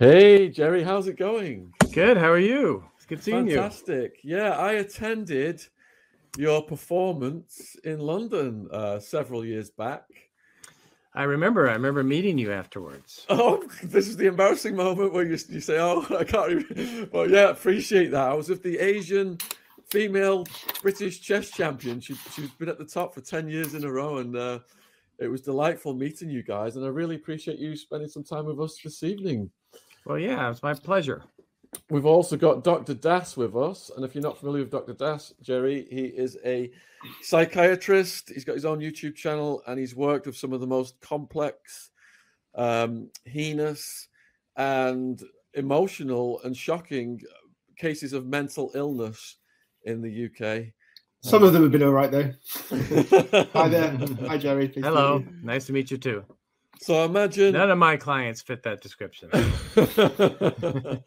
Hey, Jerry, how's it going? Good. How are you? It's good seeing Fantastic. you. Fantastic. Yeah, I attended your performance in London uh, several years back. I remember. I remember meeting you afterwards. Oh, this is the embarrassing moment where you, you say, "Oh, I can't." Even... Well, yeah, appreciate that. I was with the Asian female British chess champion. She she's been at the top for ten years in a row, and uh, it was delightful meeting you guys. And I really appreciate you spending some time with us this evening. Well, yeah, it's my pleasure. We've also got Dr. Das with us. And if you're not familiar with Dr. Das, Jerry, he is a psychiatrist. He's got his own YouTube channel and he's worked with some of the most complex, um, heinous, and emotional and shocking cases of mental illness in the UK. Some of them have been all right, though. Hi there. Hi, Jerry. Please Hello. Nice to meet you, too. So I imagine none of my clients fit that description.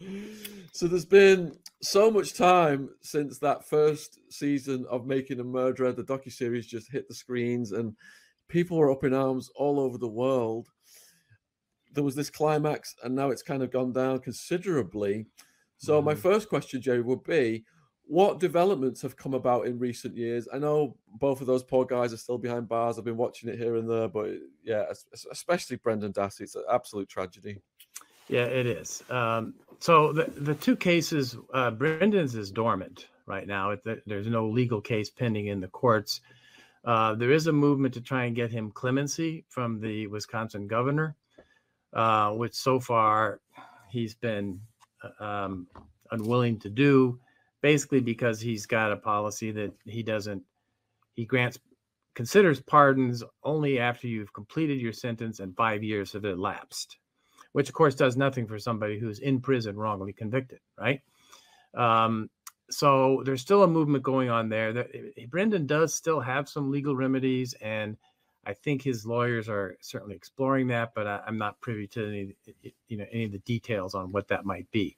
so there's been so much time since that first season of Making a Murderer. The docu series just hit the screens, and people were up in arms all over the world. There was this climax, and now it's kind of gone down considerably. So mm. my first question, Jerry, would be: what developments have come about in recent years? I know both of those poor guys are still behind bars. I've been watching it here and there, but yeah, especially Brendan Dassey. It's an absolute tragedy. Yeah, it is. Um, so the the two cases, uh, Brendan's is dormant right now. It, there's no legal case pending in the courts. Uh, there is a movement to try and get him clemency from the Wisconsin governor, uh, which so far he's been uh, um, unwilling to do basically because he's got a policy that he doesn't he grants considers pardons only after you've completed your sentence and five years have elapsed which of course does nothing for somebody who's in prison wrongly convicted right? Um, so there's still a movement going on there that eh, brendan does still have some legal remedies and i think his lawyers are certainly exploring that but I, i'm not privy to any you know any of the details on what that might be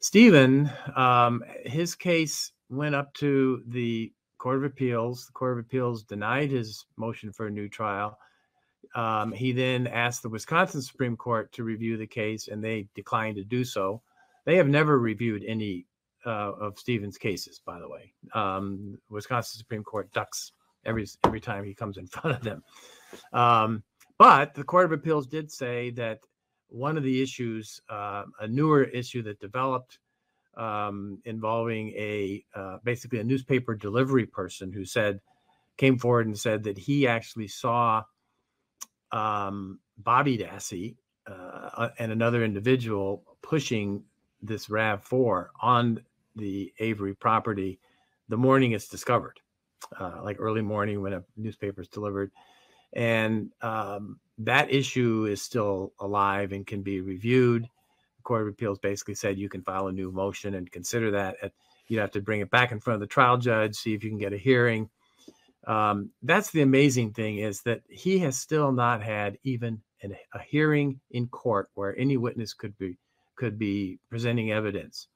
Steven, um, his case went up to the Court of Appeals. The Court of Appeals denied his motion for a new trial. Um, he then asked the Wisconsin Supreme Court to review the case, and they declined to do so. They have never reviewed any uh, of Steven's cases, by the way. Um, Wisconsin Supreme Court ducks every every time he comes in front of them. Um, but the Court of Appeals did say that one of the issues, uh, a newer issue that developed um, involving a uh, basically a newspaper delivery person who said came forward and said that he actually saw um, Bobby Dassey uh, and another individual pushing this Rav Four on the Avery property the morning it's discovered, uh, like early morning when a newspaper is delivered, and um, that issue is still alive and can be reviewed. The Court of Appeals basically said you can file a new motion and consider that. At, you have to bring it back in front of the trial judge, see if you can get a hearing. Um, that's the amazing thing is that he has still not had even an, a hearing in court where any witness could be could be presenting evidence.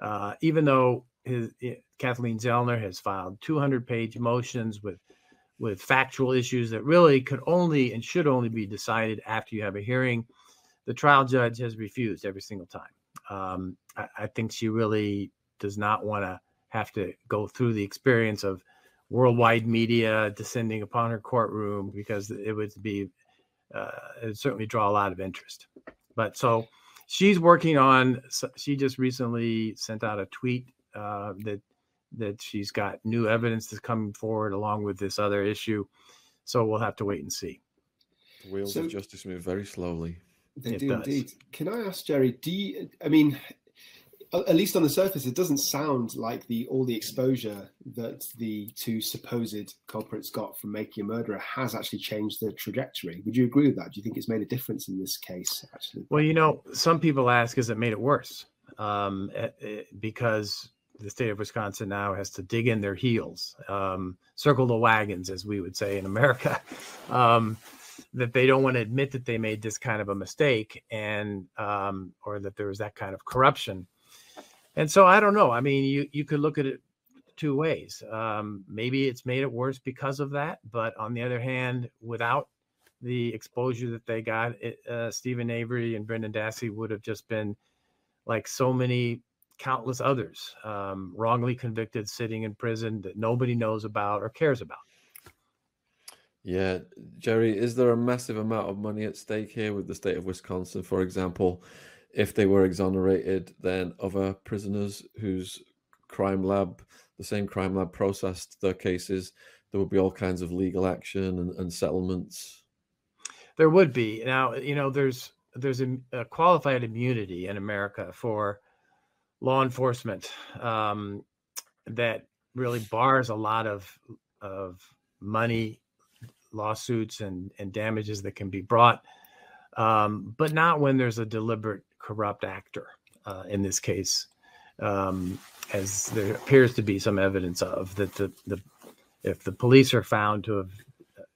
Uh, even though his, Kathleen Zellner has filed 200 page motions with with factual issues that really could only and should only be decided after you have a hearing. The trial judge has refused every single time. Um, I, I, think she really does not want to have to go through the experience of worldwide media descending upon her courtroom because it would be uh, it would certainly draw a lot of interest. But so she's working on. She just recently sent out a tweet uh, that that she's got new evidence that's coming forward along with this other issue. So we'll have to wait and see. The wheels so, of justice move very slowly. They it do does. indeed. Can I ask Jerry? Do you? I mean, at least on the surface, it doesn't sound like the all the exposure that the two supposed culprits got from making a murderer has actually changed the trajectory. Would you agree with that? Do you think it's made a difference in this case? Actually, well, you know, some people ask, has it made it worse? Um, it, eh, it, eh, because the state of Wisconsin now has to dig in their heels, um, circle the wagons, as we would say in America, um, that they don't want to admit that they made this kind of a mistake and um, or that there was that kind of corruption. And so I don't know. I mean, you you could look at it two ways. Um, maybe it's made it worse because of that, but on the other hand, without the exposure that they got, it, uh, Steven Avery and Brendan Dassey would have just been like so many countless others um, wrongly convicted sitting in prison that nobody knows about or cares about. Yeah, Jerry, is there a massive amount of money at stake here with the state of Wisconsin, for example? If they were exonerated, then other prisoners whose crime lab, the same crime lab processed their cases, there would be all kinds of legal action and, and settlements. There would be. Now, you know, there's there's a, a qualified immunity in America for law enforcement um, that really bars a lot of of money lawsuits and and damages that can be brought, um, but not when there's a deliberate corrupt actor. Uh, in this case, um, as there appears to be some evidence of that the the if the police are found to have,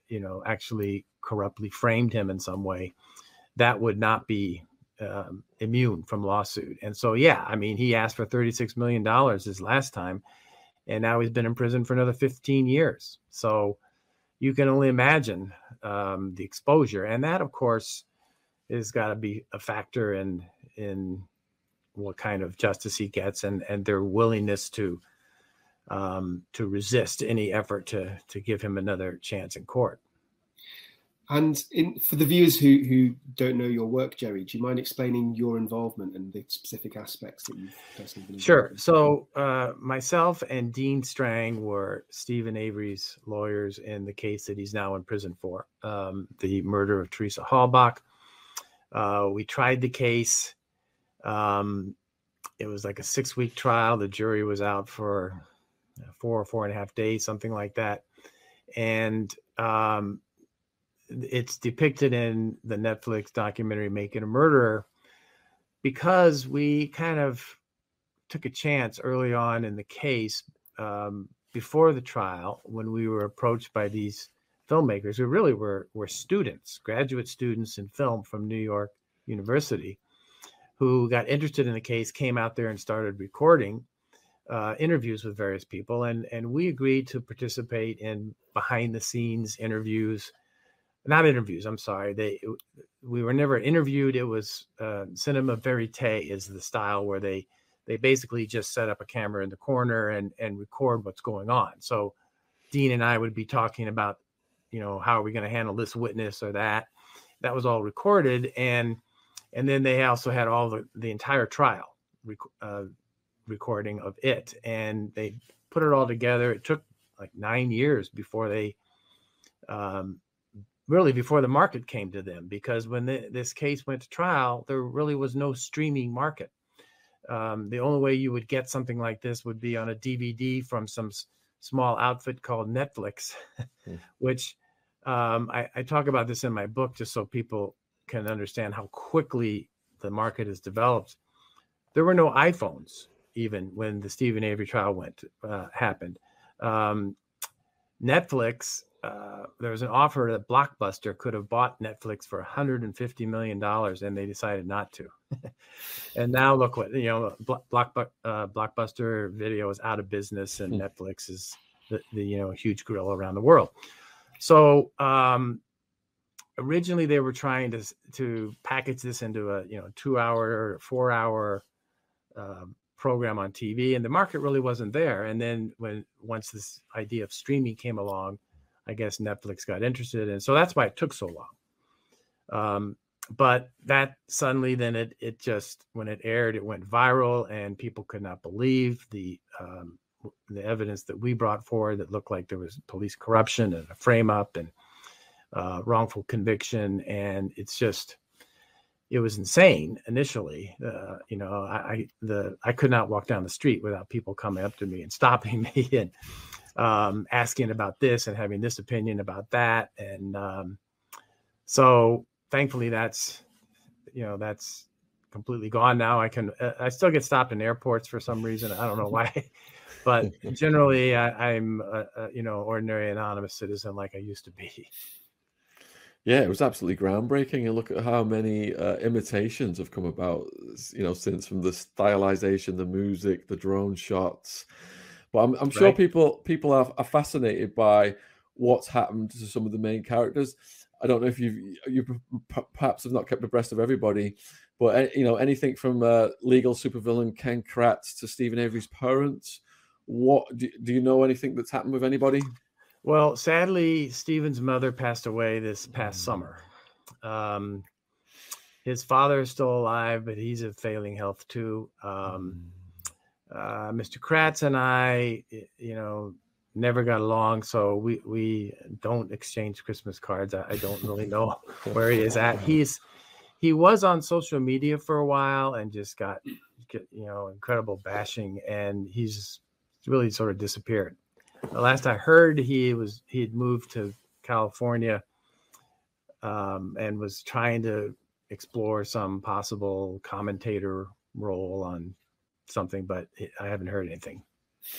you know, actually corruptly framed him in some way, that would not be um, immune from lawsuit. And so, yeah, I mean, he asked for $36 million his last time, and now he's been in prison for another 15 years. So you can only imagine um, the exposure. And that, of course, is got to be a factor in, in what kind of justice he gets and, and their willingness to, um, to resist any effort to, to give him another chance in court. And in, for the viewers who, who don't know your work, Jerry, do you mind explaining your involvement and the specific aspects that you've personally been Sure. So, uh, myself and Dean Strang were Steven Avery's lawyers in the case that he's now in prison for um, the murder of Teresa Halbach. Uh, we tried the case. Um, it was like a six week trial. The jury was out for four or four and a half days, something like that. And um, it's depicted in the Netflix documentary Making a Murderer because we kind of took a chance early on in the case um, before the trial when we were approached by these filmmakers who really were were students, graduate students in film from New York University, who got interested in the case, came out there and started recording uh, interviews with various people, and and we agreed to participate in behind the scenes interviews not interviews. I'm sorry. They we were never interviewed. It was uh, cinema verite is the style where they they basically just set up a camera in the corner and and record what's going on. So Dean and I would be talking about, you know, how are we going to handle this witness or that. That was all recorded, and and then they also had all the the entire trial rec- uh, recording of it, and they put it all together. It took like nine years before they um, really before the market came to them because when the, this case went to trial there really was no streaming market. Um, the only way you would get something like this would be on a dvd from some s- small outfit called netflix mm. which um, I, I, talk about this in my book just so people can understand how quickly the market has developed. There were no iphones even when the steven avery trial went uh, happened. Um, netflix uh, there was an offer that Blockbuster could have bought Netflix for 150 million dollars, and they decided not to. and now look what you know, Block, uh, Blockbuster Video is out of business, and mm. Netflix is the, the, you know huge gorilla around the world. So um, originally they were trying to to package this into a you know two hour or four hour uh, program on TV, and the market really wasn't there. And then when once this idea of streaming came along I guess Netflix got interested, and so that's why it took so long. Um, but that suddenly, then it it just when it aired, it went viral, and people could not believe the um, the evidence that we brought forward that looked like there was police corruption and a frame up and uh, wrongful conviction, and it's just it was insane initially. Uh, you know, I, I, the I could not walk down the street without people coming up to me and stopping me and um, asking about this and having this opinion about that. And um, so thankfully that's, you know, that's completely gone now. I can, uh, I still get stopped in airports for some reason. I don't know why, but generally I, am a, a, you know, ordinary anonymous citizen like I used to be. Yeah, it was absolutely groundbreaking. And look at how many uh, imitations have come about, you know, since from the stylization, the music, the drone shots, but I'm, I'm sure right. people people are, are fascinated by what's happened to some of the main characters. I don't know if you you perhaps have not kept abreast of everybody, but you know anything from uh, legal supervillain Ken Kratz to Steven Avery's parents. What do, do you know anything that's happened with anybody? Well, sadly, Steven's mother passed away this past summer. Um, his father is still alive, but he's of failing health too. Um, uh, Mr. Kratz and I, you know, never got along, so we we don't exchange Christmas cards. I, I don't really know where he is at. He's he was on social media for a while and just got you know incredible bashing, and he's really sort of disappeared. The last I heard, he was he had moved to California um, and was trying to explore some possible commentator role on something, but I haven't heard anything.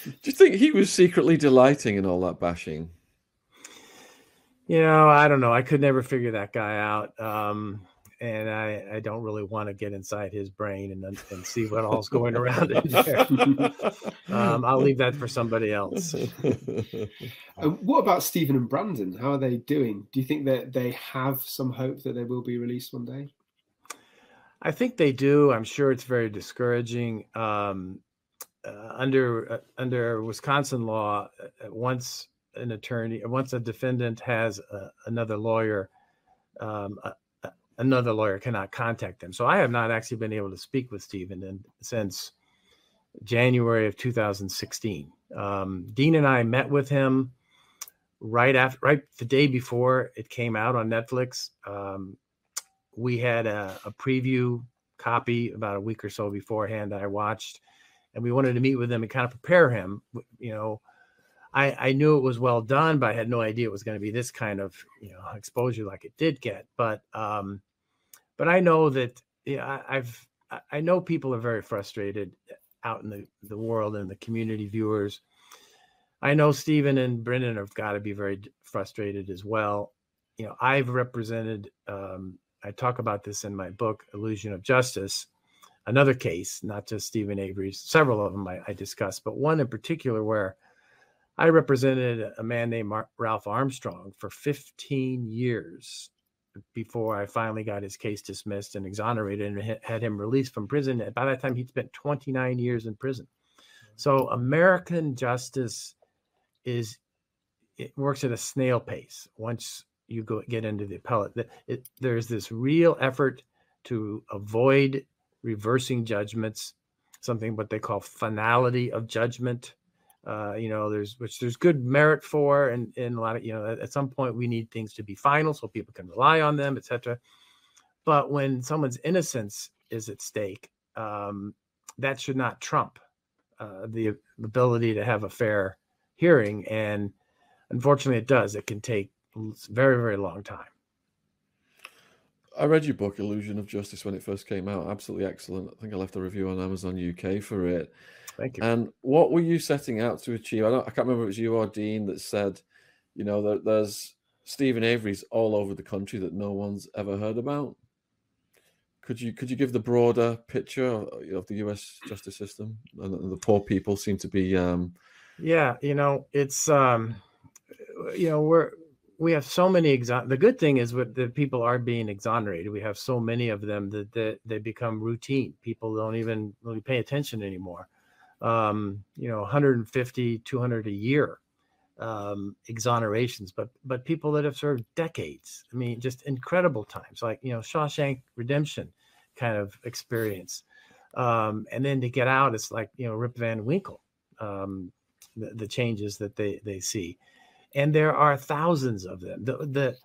Do you think he was secretly delighting in all that bashing? You know, I don't know. I could never figure that guy out. Um, and I, I don't really want to get inside his brain and and see what all's going around in there. um, I'll leave that for somebody else. Uh, what about Steven and Brendan? How are they doing? Do you think that they have some hope that they will be released one day? I think they do. I'm sure it's very discouraging. Um, uh, under uh, under Wisconsin law, uh, once an attorney, once a defendant has uh, another lawyer, um, another lawyer cannot contact them. So I have not actually been able to speak with Steven in, since January of 2016. Um, Dean and I met with him right after, right the day before it came out on Netflix. Um, we had a, a, preview copy about a week or so beforehand that I watched, and we wanted to meet with him and kind of prepare him. You know, I, I knew it was well done, but I had no idea it was going to be this kind of you know exposure like it did get. But um, but I know that yeah, I, I've I know people are very frustrated out in the, the world and the community viewers. I know Steven and Brendan have got to be very frustrated as well. You know, I've represented um, I talk about this in my book, Illusion of Justice, another case, not just Steven Avery's, several of them I, I discussed, but one in particular where I represented a man named Mar- Ralph Armstrong for 15 years before I finally got his case dismissed and exonerated and had him released from prison. By that time, he'd spent 29 years in prison. So mm-hmm. American justice is it works at a snail pace. Once you go get into the appellate. It, there's this real effort to avoid reversing judgments, something what they call finality of judgment. Uh, you know, there's which there's good merit for, and and a lot of you know, at, at some point we need things to be final so people can rely on them, etc. But when someone's innocence is at stake, um, that should not trump uh, the ability to have a fair hearing. And unfortunately, it does. It can take very very long time. I read your book, Illusion of Justice, when it first came out. Absolutely excellent. I think I left a review on Amazon UK for it. Thank you. And what were you setting out to achieve? I, don't, I can't remember if it was you or Dean that said, you know, that there's Steven Avery's all over the country that no one's ever heard about. Could you could you give the broader picture of the U.S. justice system and the poor people seem to be? Um... Yeah, you know, it's um, you know we're we have so many exon. The good thing is what the people are being exonerated. We have so many of them that, that they become routine. People don't even really pay attention anymore. Um, you know, 150, 200 a year um, exonerations, but but people that have served decades. I mean, just incredible times, like you know Shawshank Redemption kind of experience. Um, and then to get out, it's like you know Rip Van Winkle, um, the, the changes that they they see and there are thousands of them. The, the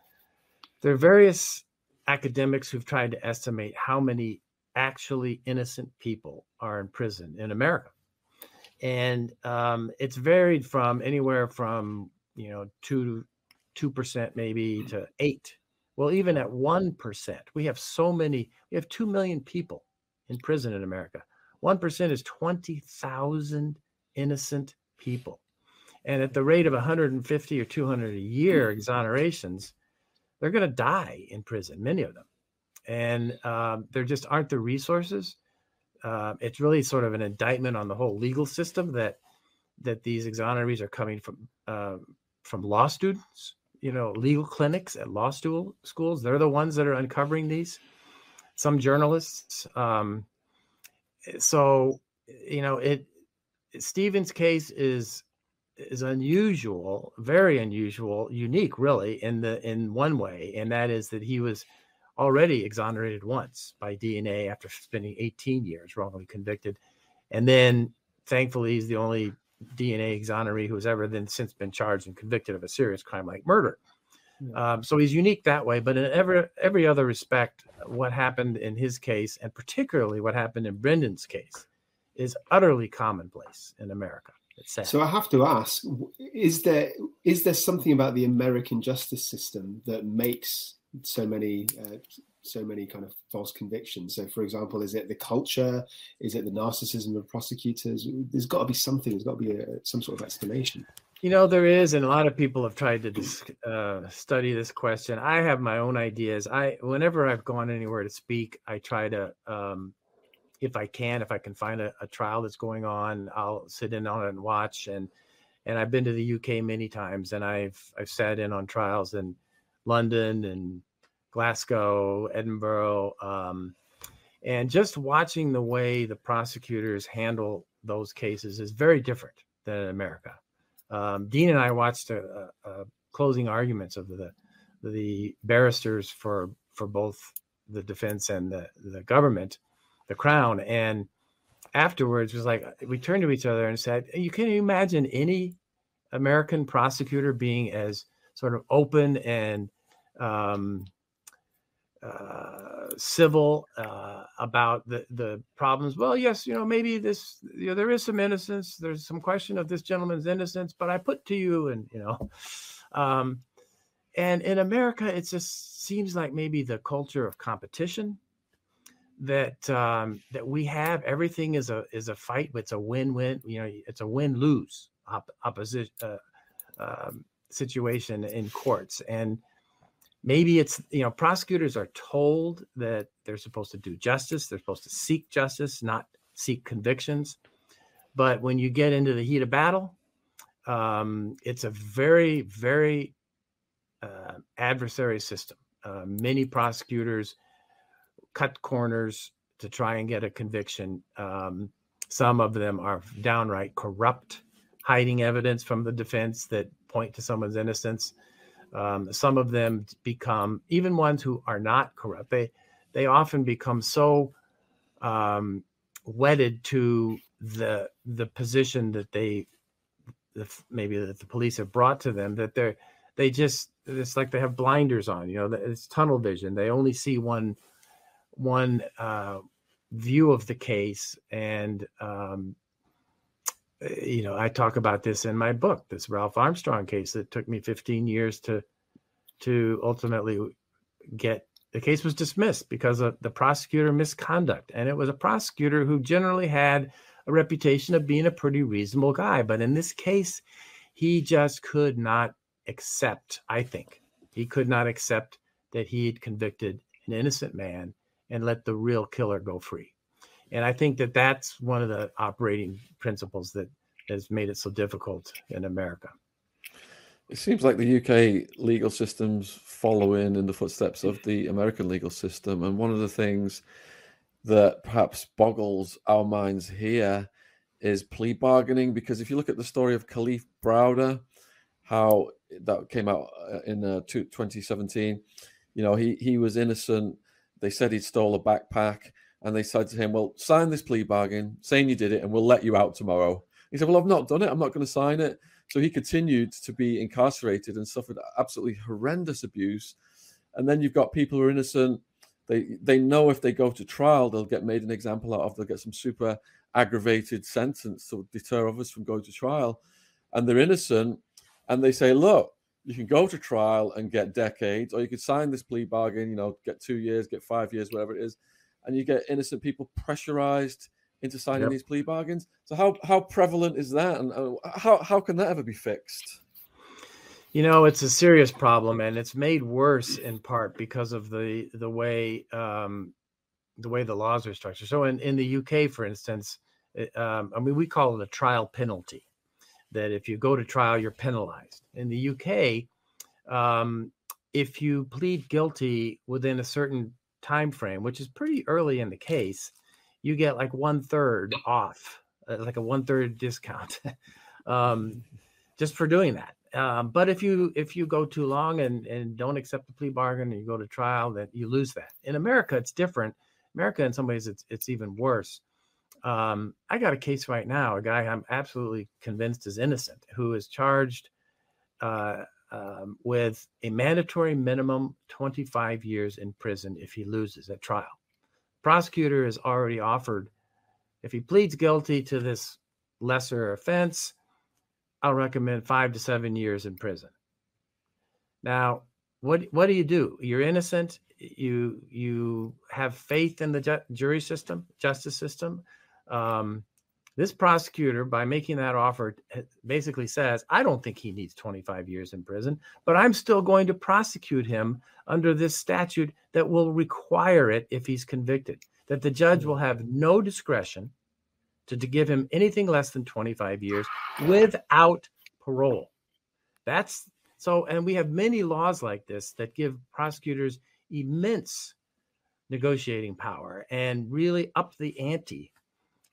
there are various academics who've tried to estimate how many actually innocent people are in prison in America, and um, it's varied from anywhere from you know two two percent maybe to eight. Well, even at one percent, we have so many. We have two million people in prison in America. One percent is twenty thousand innocent people. And at the rate of 150 or 200 a year mm. exonerations, they're going to die in prison, many of them. And um, there just aren't the resources. Uh, it's really sort of an indictment on the whole legal system that that these exonerees are coming from uh, from law students you know, legal clinics at law school schools. They're the ones that are uncovering these. Some journalists. Um, so, you know, it Steven's case is is unusual, very unusual, unique, really, in the in one way, and that is that he was already exonerated once by DNA after spending 18 years wrongly convicted, and then thankfully he's the only DNA exoneree who has ever then since been charged and convicted of a serious crime like murder. Um, so he's unique that way, but in every every other respect, what happened in his case, and particularly what happened in Brendan's case, is utterly commonplace in America. So I have to ask: is there is there something about the American justice system that makes so many uh, so many kind of false convictions? So, for example, is it the culture? Is it the narcissism of prosecutors? There's got to be something. There's got to be a, some sort of explanation. You know, there is, and a lot of people have tried to uh, study this question. I have my own ideas. I, whenever I've gone anywhere to speak, I try to, um, if I can, if I can find a, a, trial that's going on, I'll sit in on it and watch. And and I've been to the UK many times, and I've I've sat in on trials in London and Glasgow, Edinburgh, um, and just watching the way the prosecutors handle those cases is very different than in America. Um, Dean and I watched a, a, a closing arguments of the the barristers for for both the defense and the the government, the crown, and afterwards was like we turned to each other and said, "You can imagine any American prosecutor being as sort of open and um, uh, civil uh, about the the problems. Well, yes, you know, maybe this, you know, there is some innocence. There's some question of this gentleman's innocence, but I put to you, and you know, um, and in America, it just seems like maybe the culture of competition that um, that we have. Everything is a is a fight. It's a win win. You know, it's a win lose op- opposition uh, um, situation in courts and maybe it's you know prosecutors are told that they're supposed to do justice they're supposed to seek justice not seek convictions but when you get into the heat of battle um, it's a very very uh, adversary system uh, many prosecutors cut corners to try and get a conviction um, some of them are downright corrupt hiding evidence from the defense that point to someone's innocence um, some of them become even ones who are not corrupt. They they often become so um, wedded to the the position that they the, maybe that the police have brought to them that they're they just it's like they have blinders on. You know, it's tunnel vision. They only see one one uh, view of the case and um, Eh, you know, I talk about this in my book, this Ralph Armstrong case that took me 15 years to to ultimately get the case was dismissed because of the prosecutor misconduct. And it was a prosecutor who generally had a reputation of being a pretty reasonable guy. But in this case, he just could not accept, I think, he could not accept that he had convicted an innocent man and let the real killer go free. And I think that that's one of the operating principles that has made it so difficult in America. It seems like the UK legal systems follow in in the footsteps of the American legal system. And one of the things that perhaps boggles our minds here is plea bargaining. Because if you look at the story of Kalief Browder, how that came out uh, in uh, 2017, you know, he, he was innocent. They said he'd stole a backpack and they said to him, "Well, sign this plea bargain, saying you did it, and we'll let you out tomorrow." He said, "Well, I've not done it. I'm not going to sign it." So he continued to be incarcerated and suffered absolutely horrendous abuse. And then you've got people who are innocent. They they know if they go to trial, they'll get made an example out of. They'll get some super aggravated sentence to deter others from going to trial, and they're innocent. And they say, "Look, you can go to trial and get decades, or you could sign this plea bargain. You know, get two years, get five years, whatever it is." and you get innocent people pressurized into signing yep. these plea bargains. So how how prevalent is that, and how how can that ever be fixed? You know, it's a serious problem, and it's made worse in part because of the the way um, the way the laws are structured. So in in the UK, for instance, it, um, I mean, we call it a trial penalty. That if you go to trial, you're penalized. In the UK, um, if you plead guilty within a certain time frame, which is pretty early in the case, you get like one third off, uh, like a one third discount, um, just for doing that. Um, but if you if you go too long and and don't accept the plea bargain and you go to trial, then you lose that. In America, it's different. America, in some ways, it's it's even worse. Um, I got a case right now, a guy I'm absolutely convinced is innocent, who is charged uh, um, with a mandatory minimum 25 years in prison if he loses at trial. Prosecutor has already offered, if he pleads guilty to this lesser offense, I'll recommend five to seven years in prison. Now, what what do you do? You're innocent. You you have faith in the ju- jury system, justice system. Um, this prosecutor, by making that offer, basically says, I don't think he needs 25 years in prison, but I'm still going to prosecute him under this statute that will require it if he's convicted, that the judge will have no discretion to, to give him anything less than 25 years without parole. That's so, and we have many laws like this that give prosecutors immense negotiating power and really up the ante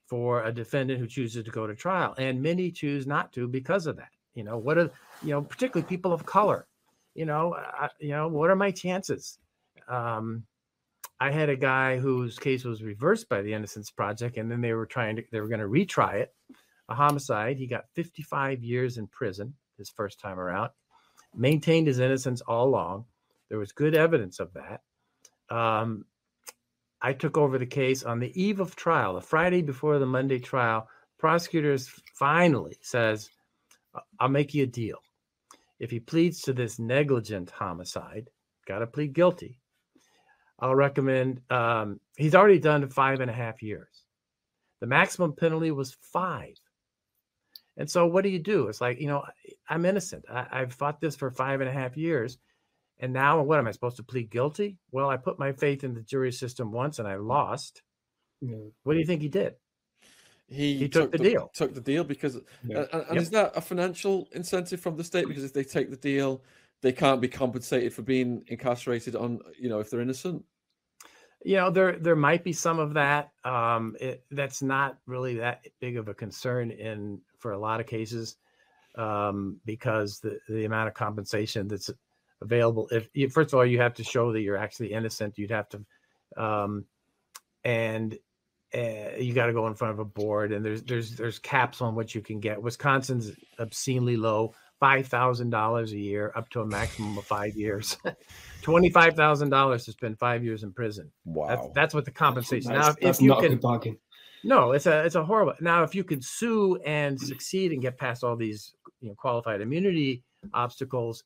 for a defendant who chooses to go to trial and many choose not to because of that you know what are you know particularly people of color you know I, you know what are my chances? Um i had a guy whose case was reversed by the innocence project and then they were trying to they were going to retry it a homicide. He got 55 years in prison his first time around maintained his innocence all along. There was good evidence of that. Um, I took over the case on the eve of trial, the Friday before the Monday trial. Prosecutors finally says, "I'll make you a deal. If he pleads to this negligent homicide, got to plead guilty. I'll recommend. Um, he's already done five and a half years. The maximum penalty was five. And so, what do you do? It's like you know, I'm innocent. I, I've fought this for five and a half years. And now, what am I supposed to plead guilty? Well, I put my faith in the jury system once and I lost. Yeah. What do you think he did? He, he took, took, the, deal. Took the deal because, yeah. and, and yep. is that a financial incentive from the state? Because if they take the deal, they can't be compensated for being incarcerated on, you know, if they're innocent. You know, there there might be some of that. Um, it, that's not really that big of a concern in for a lot of cases um, because the the amount of compensation that's available. If you, first of all, you have to show that you're actually innocent. You'd have to, um, and uh, you got to go in front of a board. And there's there's there's caps on what you can get. Wisconsin's obscenely low, five thousand dollars a year, up to a maximum of five years. Twenty five thousand dollars to spend five years in prison. Wow, that's, that's what the compensation. That's, now, if, if you can, no, it's a it's a horrible. Now, if you could sue and succeed and get past all these you know qualified immunity obstacles,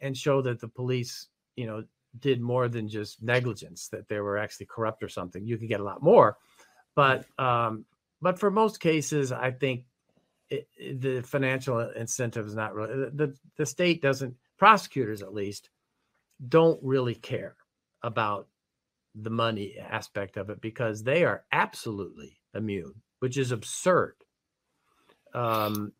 and show that the police, you know, did more than just negligence, that they were actually corrupt or something, you could get a lot more. But um, but for most cases, I think it, it, the financial incentive is not really the the state doesn't prosecutors at least don't really care about the money aspect of it because they are absolutely immune, which is absurd. Um,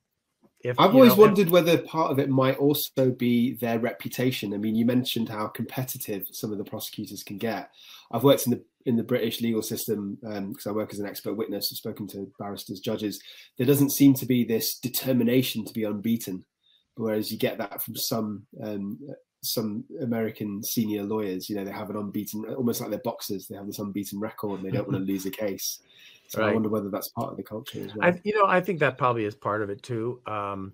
if, I've always know, wondered if, whether part of it might also be their reputation. I mean, you mentioned how competitive some of the prosecutors can get. I've worked in the in the British legal system because um, I work as an expert witness. I've spoken to barristers, judges. There doesn't seem to be this determination to be unbeaten, whereas you get that from some um, some American senior lawyers. You know, they have an unbeaten, almost like they're boxers. They have this unbeaten record, and they don't want to lose a case. So right. I wonder whether that's part of the culture as well. I, you know, I think that probably is part of it too. Um,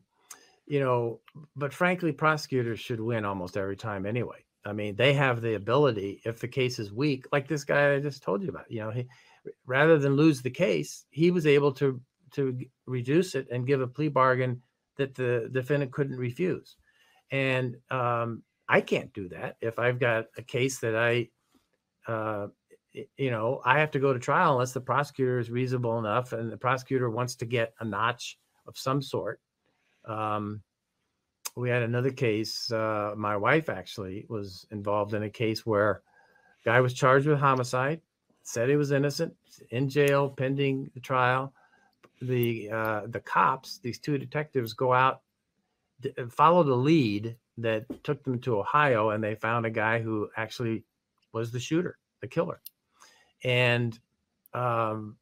you know, but frankly, prosecutors should win almost every time anyway. I mean, they have the ability if the case is weak, like this guy I just told you about. You know, he rather than lose the case, he was able to to reduce it and give a plea bargain that the defendant couldn't refuse. And um, I can't do that if I've got a case that I uh, you know, I have to go to trial unless the prosecutor is reasonable enough and the prosecutor wants to get a notch of some sort. Um, we had another case. Uh, my wife actually was involved in a case where guy was charged with homicide, said he was innocent, in jail pending the trial. The uh, the cops, these two detectives, go out, follow the lead that took them to Ohio and they found a guy who actually was the shooter, the killer. And um,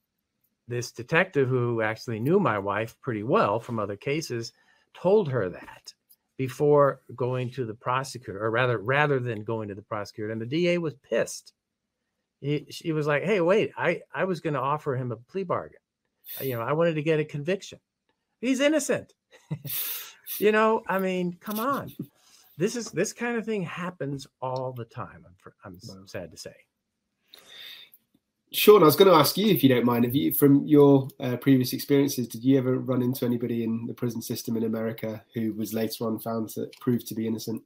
this detective who actually knew my wife pretty well from other cases told her that before going to the prosecutor or rather rather than going to the prosecutor and the DA was pissed. He, he was like hey wait I I was going to offer him a plea bargain. You know I wanted to get a conviction. He's innocent. You know I mean come on this is this kind of thing happens all the time I'm, I'm sad to say Sean, I was going to ask you if you don't mind. Have you, from your uh, previous experiences, did you ever run into anybody in the prison system in America who was later on found to prove to be innocent?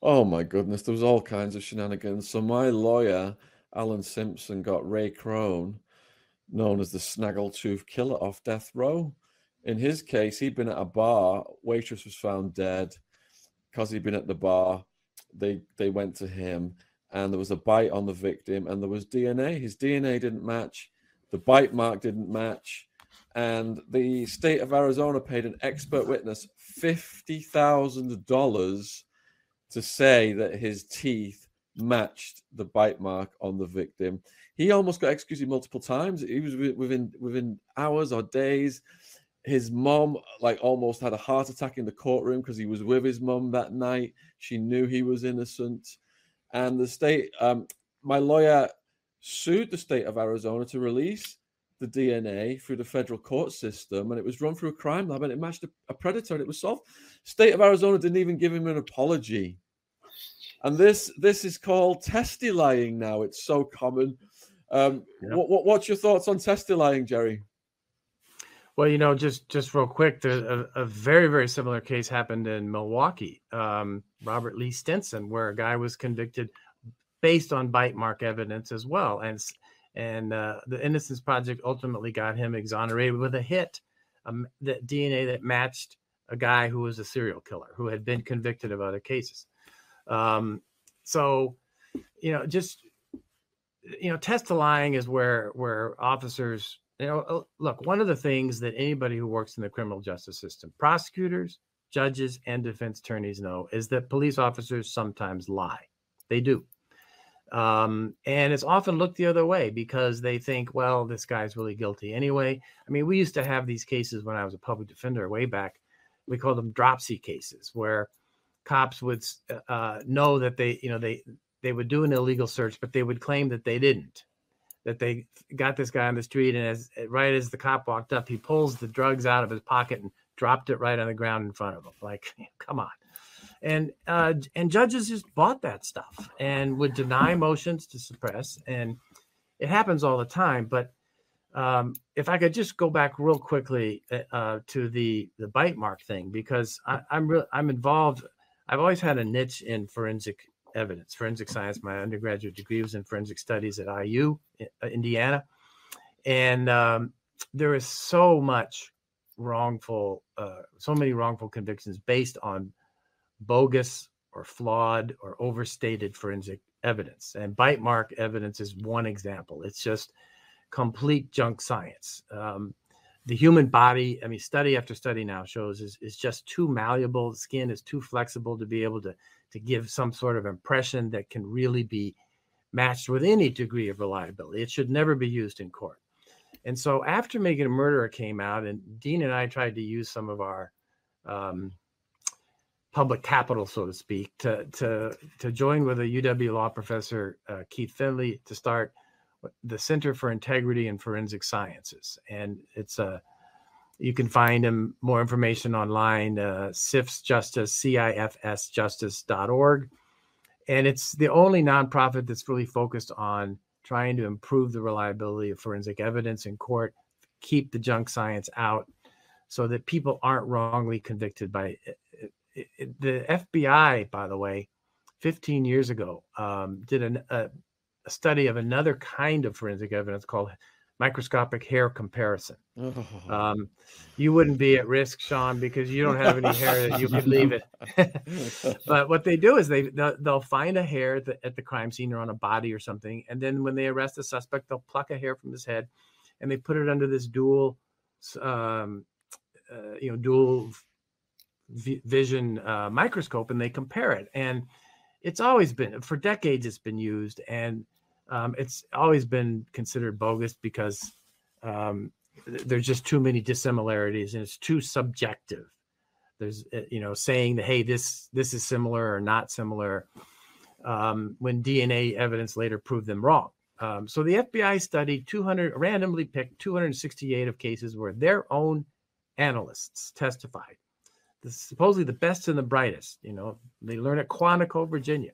Oh my goodness, there was all kinds of shenanigans. So my lawyer, Alan Simpson, got Ray Krone, known as the Snaggletooth Killer, off death row. In his case, he'd been at a bar. Waitress was found dead because he'd been at the bar. They they went to him and there was a bite on the victim and there was DNA. His DNA didn't match, the bite mark didn't match, and the state of Arizona paid an expert witness $50,000 to say that his teeth matched the bite mark on the victim. He almost got executed multiple times. He was within within hours or days. His mom like almost had a heart attack in the courtroom because he was with his mom that night. She knew he was innocent and the state, um, my lawyer sued the state of Arizona to release the DNA through the federal court system, and it was run through a crime lab, and it matched a, a predator, and it was solved. State of Arizona didn't even give him an apology, and this this is called testilying now. It's so common. Um, yeah. what, what, what's your thoughts on testilying, Jerry? Well, you know, just just real quick, a, a, very very similar case happened in Milwaukee. Um, Robert Lee Stinson, where a guy was convicted based on bite mark evidence as well, and and uh, the Innocence Project ultimately got him exonerated with a hit, um, that DNA that matched a guy who was a serial killer who had been convicted of other cases. Um, so, you know, just you know, testilying is where where officers you know, uh, look, one of the things that anybody who works in the criminal justice system, prosecutors, judges, and defense attorneys know is that police officers sometimes lie. They do. Um, and it's often looked the other way because they think, well, this guy's really guilty anyway. I mean, we used to have these cases when I was a public defender way back. We called them dropsy cases, where cops would uh, uh know that they, you know, they they would do an illegal search, but they would claim that they didn't that they got this guy on the street, and as right as the cop walked up, he pulls the drugs out of his pocket and dropped it right on the ground in front of him. Like, come on. And uh, and judges just bought that stuff and would deny motions to suppress, and it happens all the time. But um, if I could just go back real quickly uh, uh to the the bite mark thing, because I, I'm real I'm involved. I've always had a niche in forensic evidence. Forensic science, my undergraduate degree was in forensic studies at IU, uh, Indiana. And um, there is so much wrongful, uh, so many wrongful convictions based on bogus or flawed or overstated forensic evidence. And bite mark evidence is one example. It's just complete junk science. Um, the human body, I mean, study after study now shows is, is just too malleable. The skin is too flexible to be able to to give some sort of impression that can really be matched with any degree of reliability. It should never be used in court. And so after Making a Murderer came out, and Dean and I tried to use some of our um, public capital, so to speak, to to to join with a UW law professor, uh, Keith Findley, to start the Center for Integrity and Forensic Sciences, and it's a you can find him more information online, uh, CIFS Justice, C-I-F-S Justice.org. And it's the only nonprofit that's really focused on trying to improve the reliability of forensic evidence in court, keep the junk science out so that people aren't wrongly convicted by it. the FBI, by the way, 15 years ago, um, did an, a, a study of another kind of forensic evidence called microscopic hair comparison. Oh. Um, you wouldn't be at risk, Sean, because you don't have any hair that you could leave it. but what they do is they they'll, they'll find a hair at the, at the, crime scene or on a body or something, and then when they arrest the suspect, they'll pluck a hair from his head, and they put it under this dual, um, uh, you know, dual vision uh, microscope and they compare it. And it's always been, for decades, it's been used. And um, it's always been considered bogus because um, there's just too many dissimilarities and it's too subjective. There's, uh, you know, saying that, hey, this this is similar or not similar um, when DNA evidence later proved them wrong. Um, so the FBI studied 200, randomly picked 268 of cases where their own analysts testified. This supposedly the best and the brightest. You know, they learned at Quantico, Virginia.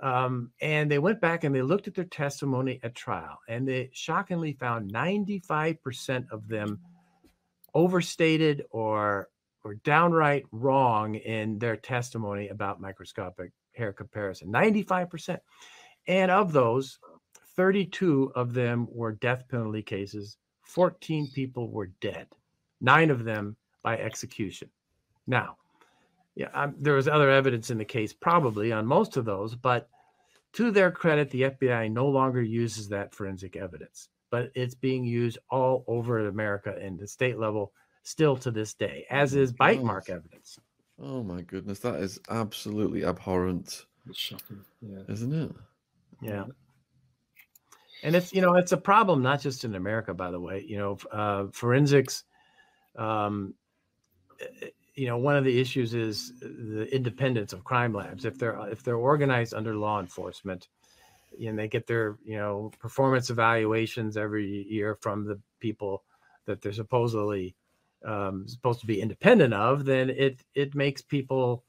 Um, and they went back and they looked at their testimony at trial, and they shockingly found 95% of them overstated or or downright wrong in their testimony about microscopic hair comparison. 95%. And of those, 32 of them were death penalty cases. 14 people were dead. Nine of them by execution. Now, yeah, I'm, there was other evidence in the case, probably on most of those, but to their credit, the FBI no longer uses that forensic evidence, but it's being used all over America and the state level still to this day, as is bite mark evidence. Oh my goodness, that is absolutely abhorrent. It's shocking, yeah, isn't it? Yeah. And it's you know it's a problem not just in America, by the way. You know, uh, forensics. Um, you know one of the issues is the independence of crime labs. If they're if they're organized under law enforcement and they get their you know performance evaluations every year from the people that they're supposedly um, supposed to be independent of then it it makes people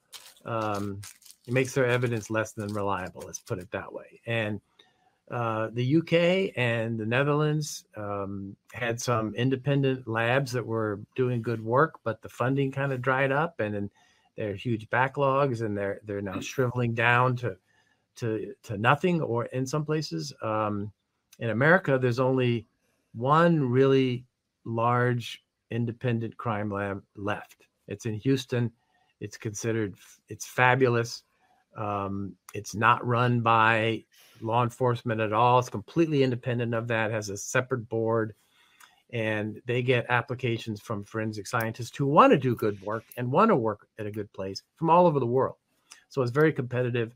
um, it makes their evidence less than reliable let's put it that way. And uh, the UK and the Netherlands um, had some independent labs that were doing good work, but the funding kind of dried up, and then there are huge backlogs, and they're they're now shriveling down to to to nothing, or in some places. Um, in America, there's only one really large independent crime lab left. It's in Houston. It's considered it's fabulous. Um, it's not run by law enforcement at all. It's completely independent of that, has a separate board, and they get applications from forensic scientists who want to do good work and want to work at a good place from all over the world. So it's very competitive.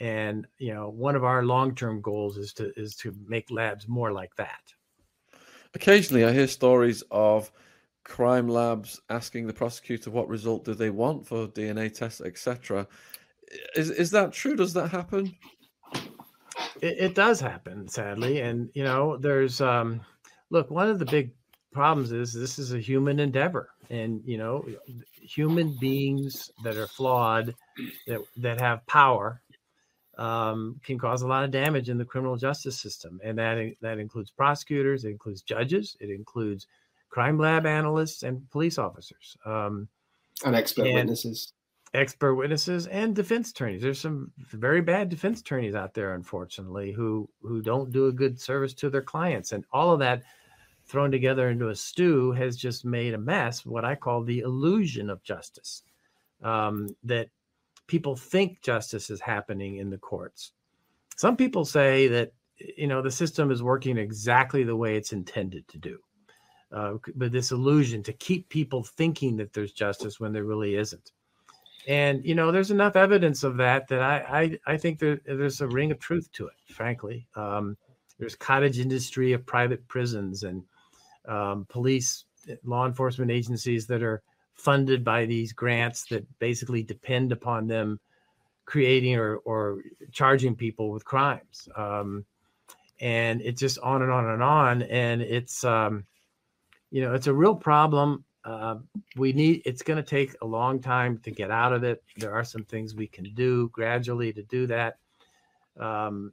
And you know, one of our long-term goals is to is to make labs more like that. Occasionally, I hear stories of crime labs asking the prosecutor what result do they want for DNA tests, etc. Is is that true? Does that happen? It, it does happen, sadly, and you know, there's um, look. One of the big problems is this is a human endeavor, and you know, human beings that are flawed, that that have power, um, can cause a lot of damage in the criminal justice system, and that that includes prosecutors, it includes judges, it includes crime lab analysts and police officers, um, and expert and, witnesses expert witnesses and defense attorneys. There's some very bad defense attorneys out there, unfortunately, who who don't do a good service to their clients, and all of that thrown together into a stew has just made a mess. What I call the illusion of justice, um, that people think justice is happening in the courts. Some people say that you know the system is working exactly the way it's intended to do. Uh, but this illusion to keep people thinking that there's justice when there really isn't and you know there's enough evidence of that that i i, I think there, there's a ring of truth to it frankly. Um, there's cottage industry of private prisons and um, police law enforcement agencies that are funded by these grants that basically depend upon them creating or, or charging people with crimes. Um, and it's just on and on and on. And it's um, you know it's a real problem uh, we need it's going to take a long time to get out of it. There are some things we can do gradually to do that. Um,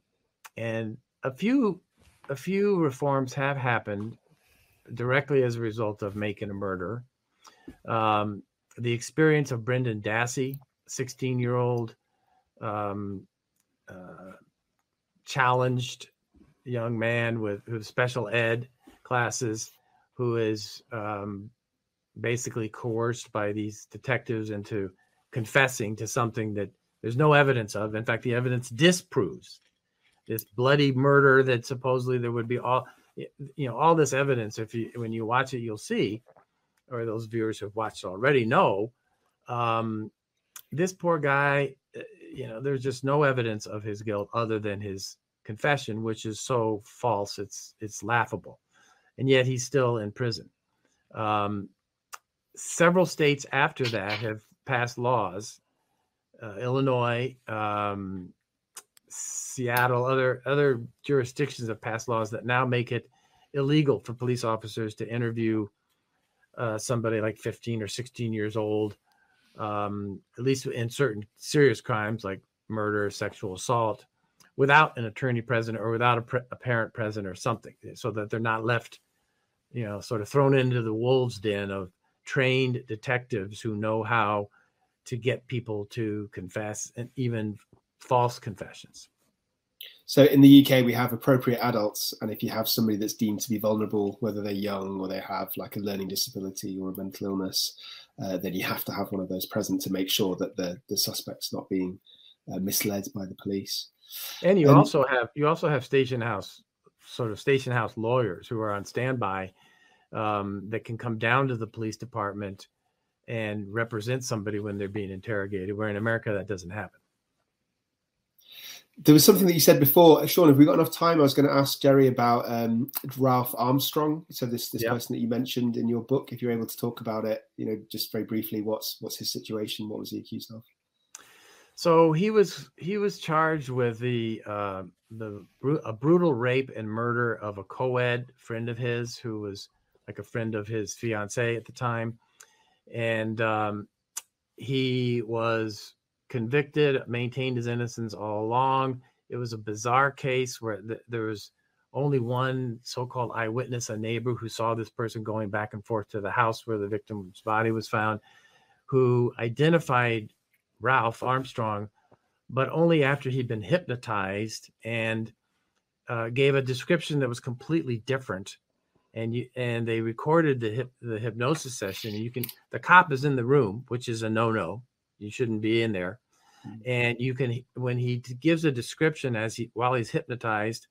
and a few a few reforms have happened directly as a result of making a murder. Um, the experience of brendan dassey 16 year old um, uh, challenged young man with, special ed classes who is um, basically coerced by these detectives into confessing to something that there's no evidence of. In fact, the evidence disproves this bloody murder that supposedly there would be all you know all this evidence. If you when you watch it, you'll see, or those viewers who've watched already know um, this poor guy, uh, you know, there's just no evidence of his guilt other than his confession, which is so false, it's it's laughable, and yet he's still in prison. Um, several states after that have passed laws. Uh, Illinois, um, Seattle, other other jurisdictions have passed laws that now make it illegal for police officers to interview uh, somebody like 15 or 16 years old, um, at least in certain serious crimes like murder, sexual assault, without an attorney present or without a, pre- a parent present or something, so that they're not left, you know, sort of thrown into the wolves' den of trained detectives who know how to get people to confess and even false confessions. So in the UK, we have appropriate adults, and if you have somebody that's deemed to be vulnerable, whether they're young or they have like a learning disability or a mental illness, uh, then you have to have one of those present to make sure that the the suspect's not being uh, misled by the police. And you also have you also have station house sort of station house lawyers who are on standby um, that can come down to the police department and represent somebody when they're being interrogated. Where in America that doesn't happen there was something that you said before, Sean. Have we got enough time? I was going to ask Jerry about um, Ralph Armstrong. So this this yep. person that you mentioned in your book, if you're able to talk about it, you know, just very briefly, what's what's his situation? What was he accused of? So he was he was charged with the uh, the a brutal rape and murder of a co-ed friend of his who was like a friend of his fiance at the time, and um, he was convicted, maintained his innocence all along. It was a bizarre case where th- there was only one so-called eyewitness, a neighbor who saw this person going back and forth to the house where the victim's body was found, who identified Ralph Armstrong, but only after he'd been hypnotized and uh, gave a description that was completely different. And you and they recorded the hip, the hypnosis session. You can the cop is in the room, which is a no no. You shouldn't be in there. Mm. And you can when he gives a description as he while he's hypnotized,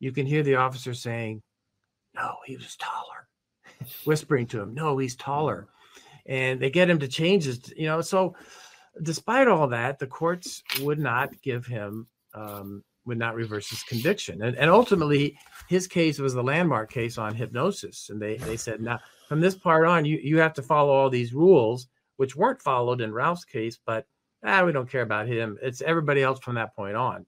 you can hear the officer saying, "No, he was taller," whispering to him, "No, he's taller," and they get him to change his. You know, so despite all that, the courts would not give him. Um, would not reverse his conviction. And, and ultimately, his case was the landmark case on hypnosis. And they, they said, now from this part on, you, you have to follow all these rules which weren't followed in Ralph's case, but ah, we don't care about him. It's everybody else from that point on.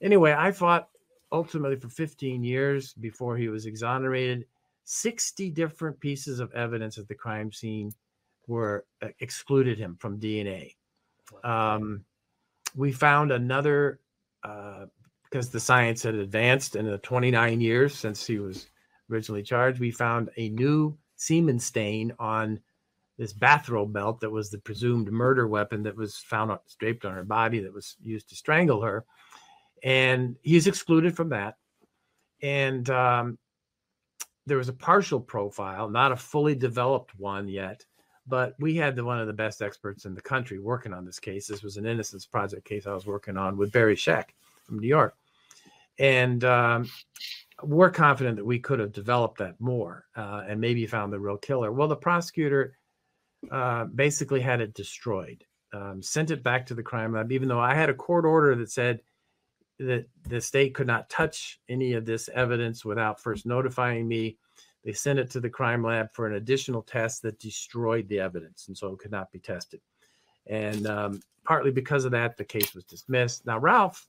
Anyway, I fought ultimately for 15 years before he was exonerated. 60 different pieces of evidence at the crime scene were uh, excluded him from DNA. Um, we found another uh, because the science had advanced in the 29 years since he was originally charged. We found a new semen stain on this bathrobe belt that was the presumed murder weapon that was found draped on her body that was used to strangle her. And he's excluded from that. And um, there was a partial profile, not a fully developed one yet, but we had the, one of the best experts in the country working on this case. This was an Innocence Project case I was working on with Barry Scheck from New York. And um, we're confident that we could have developed that more uh, and maybe found the real killer. Well, the prosecutor uh, basically had it destroyed, um, sent it back to the crime lab, even though I had a court order that said that the state could not touch any of this evidence without first notifying me. They sent it to the crime lab for an additional test that destroyed the evidence, and so it could not be tested. And um, partly because of that, the case was dismissed. Now, Ralph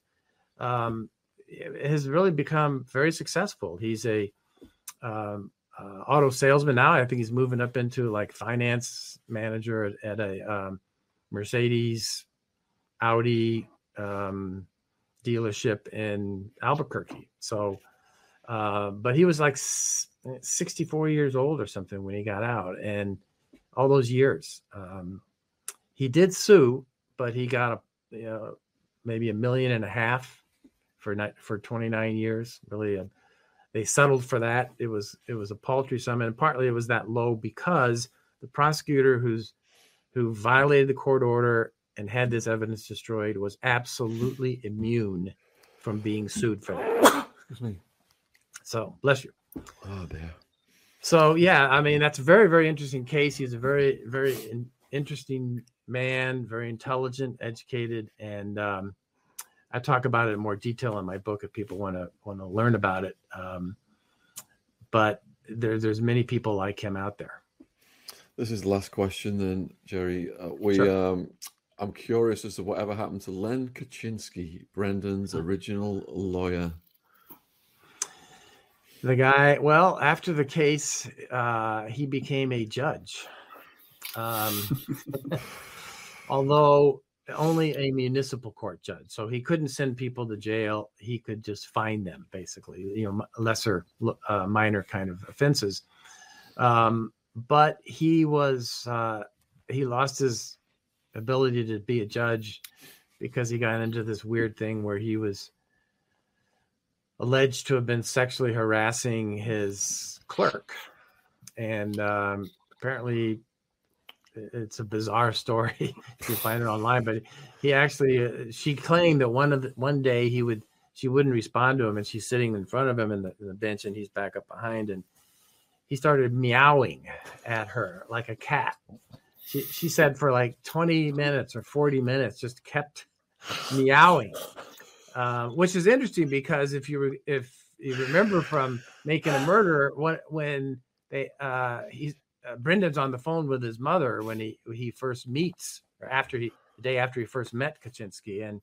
um, has really become very successful. He's a um, uh, auto salesman now. I think he's moving up into like finance manager at, a um, Mercedes, Audi um, dealership in Albuquerque. So, uh, but he was like 64 years old or something when he got out, and all those years, um, he did sue, but he got a you know, maybe a million and a half for for 29 years. Really a they settled for that. It was it was a paltry sum, and partly it was that low because the prosecutor who's who violated the court order and had this evidence destroyed was absolutely immune from being sued for that. Excuse me. So bless you. Oh dear. So yeah, I mean that's a very very interesting case. He's a very very interesting man, very intelligent, educated, and um, I talk about it in more detail in my book if people want to want to learn about it. Um, but there, there's many people like him out there. This is the last question, then, Jerry. Uh, we, Sure. um, I'm curious as to whatever happened to Len Kachinsky, Brendan's original lawyer. The guy, well, after the case, uh, he became a judge. Um, although only a municipal court judge, so he couldn't send people to jail. He could just fine them, basically, you know, lesser, uh, minor kind of offenses. Um, but he was uh, he lost his ability to be a judge because he got into this weird thing where he was alleged to have been sexually harassing his clerk, and um, apparently it's a bizarre story if you find it online. But he actually, uh, she claimed that one of the, one day he would she wouldn't respond to him, and she's sitting in front of him in the, in the bench, and he's back up behind, and he started meowing at her like a cat. She she said for like twenty minutes or forty minutes, just kept meowing, uh, which is interesting because if you re- if you remember from making a murder, when when they uh, he's uh, Brendan's on the phone with his mother when he he first meets or after he the day after he first met Kachinsky and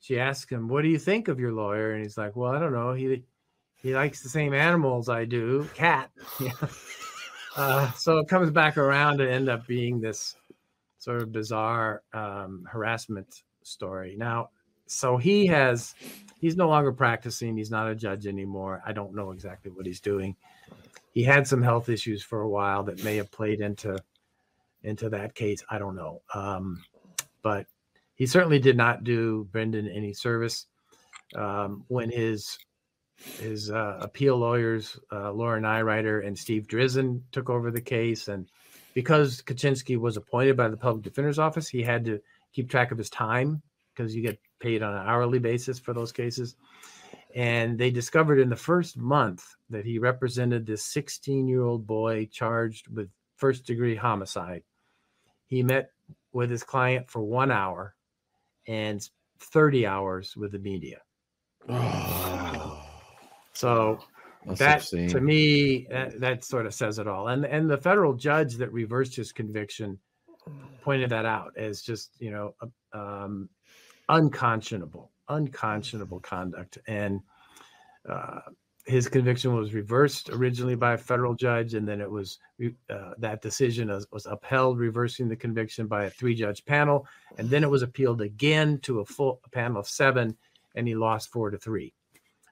she asks him, "What do you think of your lawyer?" And he's like, "Well, I don't know. He he likes the same animals I do, cat." uh, so it comes back around to end up being this sort of bizarre um, harassment story. Now, so he has he's no longer practicing. He's not a judge anymore. I don't know exactly what he's doing he had some health issues for a while that may have played into into that case. I don't know, um, but he certainly did not do Brendan any service um, when his his uh, appeal lawyers, uh, Laura Nirider and Steve Drizin, took over the case, and because Kachinsky was appointed by the public defender's office, he had to keep track of his time because you get paid on an hourly basis for those cases and they discovered in the first month that he represented this 16 year old boy charged with first degree homicide. He met with his client for one hour and 30 hours with the media. So That's that obscene. to me that, that sort of says it all. And and the federal judge that reversed his conviction pointed that out as just you know um, unconscionable, unconscionable conduct. And uh, his conviction was reversed originally by a federal judge, and then it was uh, that decision was, was upheld, reversing the conviction by a three-judge panel, and then it was appealed again to a full a panel of seven, and he lost four to three,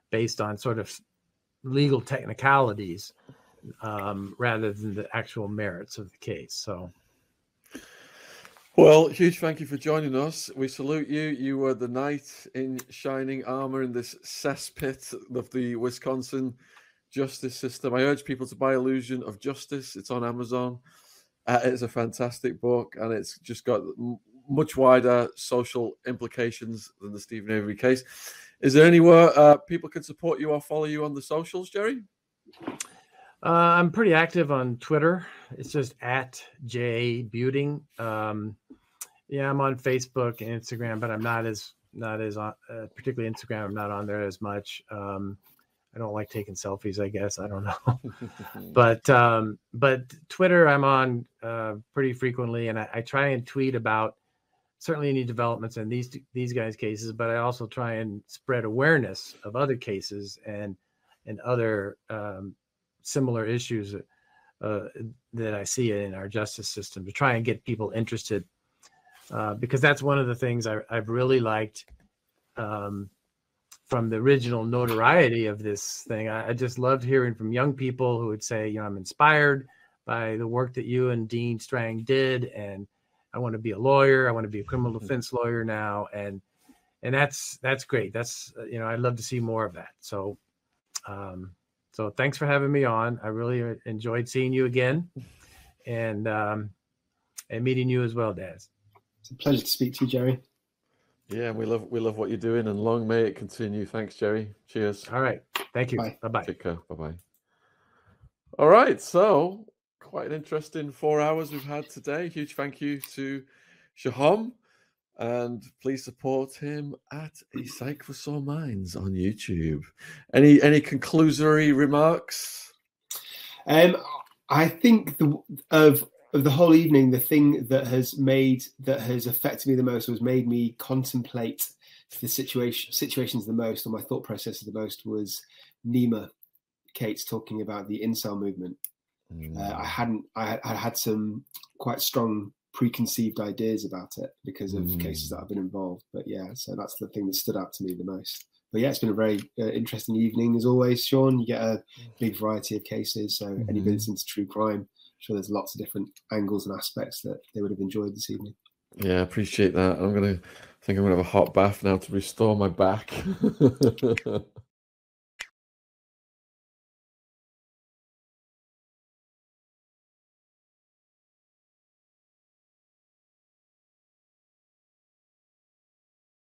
based on sort of legal technicalities um, rather than the actual merits of the case. So. Well, huge thank you for joining us. We salute you. You were the knight in shining armor in this cesspit of the Wisconsin justice system. I urge people to buy Illusion of Justice. It's on Amazon. Uh, it's a fantastic book, and it's just got much wider social implications than the Steven Avery case. Is there anywhere uh, people can support you or follow you on the socials, Jerry? Uh, I'm pretty active on Twitter. It's just at J Buting. Um, yeah, I'm on Facebook and Instagram, but I'm not as not as on uh, particularly Instagram. I'm not on there as much. Um, I don't like taking selfies. I guess I don't know, but um, but Twitter I'm on uh, pretty frequently, and I, I try and tweet about certainly any developments in these these guys' cases, but I also try and spread awareness of other cases and and other um, similar issues uh, that I see in our justice system to try and get people interested, uh, because that's one of the things I, I've really liked um, from the original notoriety of this thing. I, I just loved hearing from young people who would say, you know, I'm inspired by the work that you and Dean Strang did, and I want to be a lawyer. I want to be a criminal defense lawyer now, and and that's that's great. That's uh, you know, I'd love to see more of that. So. Um, so thanks for having me on. I really uh, enjoyed seeing you again, and um, and meeting you as well, Daz. It's a pleasure to speak to you, Jerry. Yeah, we love we love what you're doing, and long may it continue. Thanks, Jerry. Cheers. All right, thank you. Bye. Bye bye. Take care. Bye bye. All right, so quite an interesting four hours we've had today. Huge thank you to Shahom. And please support him at A Psych for Sore Minds on YouTube. Any any conclusory remarks? Um, I think the, of of the whole evening, the thing that has made that has affected me the most was made me contemplate the situation situations the most, or my thought processes the most was Nima Kate's talking about the incel movement. Mm. Uh, I hadn't. I, I, had some quite strong preconceived ideas about it because of mm. cases that I've been involved. But yeah, so that's the thing that stood out to me the most. But yeah, it's been a very uh, interesting evening as always, Sean. You get a big variety of cases. So mm-hmm. anybody that's into true crime, I'm sure there's lots of different angles and aspects that they would have enjoyed this evening. Yeah, I appreciate that. I'm gonna I think I'm gonna have a hot bath now to restore my back.